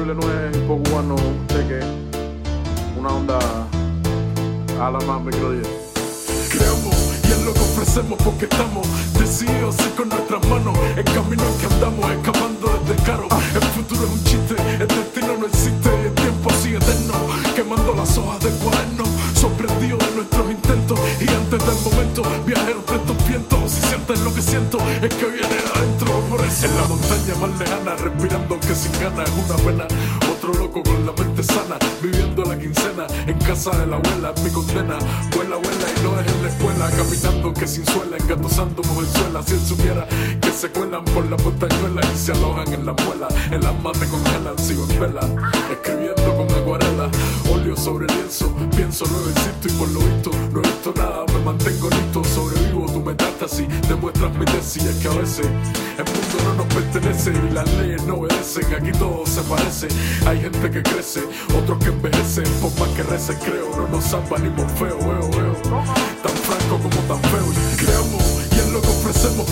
doble nueve, hip cubano, que una onda a la más micro 10. Creamos y es lo que ofrecemos porque estamos decididos con nuestras manos. El camino que andamos escapando desde caro. El futuro es un chiste, el destino no existe el tiempo sigue eterno. Quemando las hojas del cuaderno, sorprendido de nuestros intentos. Y antes del momento, viajeros de estos es que viene adentro. Por eso en la montaña más lejana, respirando aunque sin ganas, es una pena. Otro loco con la mente sana, viviendo la quincena. En casa de la abuela, es mi condena. Vuela, vuela y no es en la escuela. Que sin suela, engatusando mujerzuelas. Si él supiera que se cuelan por la montañuela y se alojan en la muela. El alma me congelan, sigo en vela. Escribiendo con acuarela, óleo sobre lienzo. Pienso, no existo y por lo visto no he visto nada. Me mantengo listo, sobrevivo tu metástasis. Demuestras mi tesis, es que a veces el mundo no nos pertenece y las leyes no obedecen. Aquí todo se parece. Hay gente que crece, otros que envejecen. Por más que recen, creo, no nos salva ni por feo, veo, veo.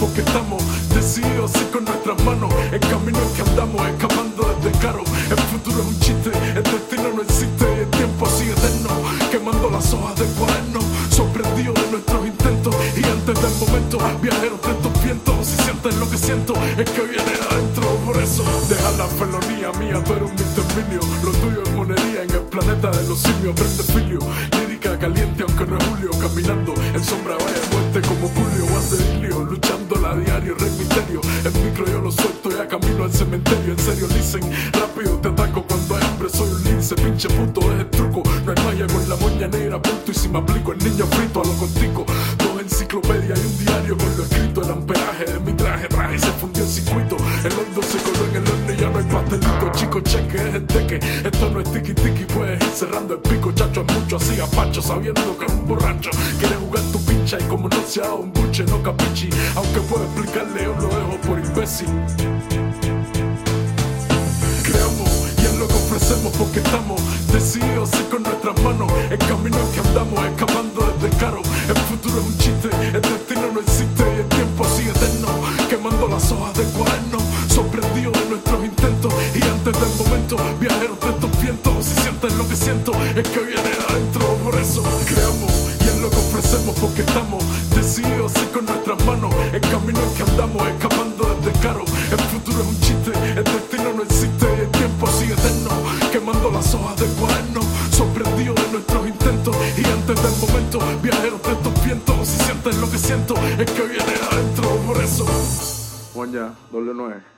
Porque estamos decididos y con nuestras manos. El camino que andamos, escapando desde caro. El futuro es un chiste, el destino no existe el tiempo sigue eterno. Quemando las hojas del cuaderno, sorprendido de nuestros intentos. Y antes del momento, viajeros de estos vientos. Si sientes lo que siento, es que viene adentro. Por eso, deja la felonía mía, eres un exterminio. Lo tuyo es monería en el planeta de los simios. Prende filio, caliente, aunque no es Julio. Caminando en sombra, vaya muerte como Julio. Vas de ilio, luchándola a diario, rey misterio. El micro yo lo suelto, ya camino al cementerio. En serio, dicen, rápido te ataco cuando hay hambre. Soy un lince, pinche puto, es el truco. No hay magia con la moña negra, punto. Y si me aplico el niño frito a lo contigo. Dos enciclopedias y un diario con lo escrito. El amperaje de mi traje, traje se fundió el circuito. Horno y ya no hay pastelito. Chico, cheque, es el teque. Esto no es tiki tiki, puedes cerrando el pico. Chacho, es mucho así a pacho, sabiendo que es un borracho. Quiere jugar tu pincha y como no se ha dado un buche, no capichi. Aunque puedo explicarle, yo lo dejo por imbécil. Creamos y es lo que ofrecemos porque estamos decididos y con nuestras manos. El camino en que andamos, escapando desde caro. El futuro es un chiste, el destino no existe y el tiempo sigue nuestros intentos. Y antes del momento, viajeros de estos vientos. Si sientes lo que siento, es que viene adentro. Por eso creamos y es lo que ofrecemos porque estamos decididos y con nuestras manos. El camino en que andamos, escapando desde caro. El futuro es un chiste, el destino no existe el tiempo sigue eterno. Quemando las hojas del cuaderno, sorprendido de nuestros intentos. Y antes del momento, viajeros de estos vientos. Si sientes lo que siento, es que viene adentro. Por eso. Juan ya, doble nueve.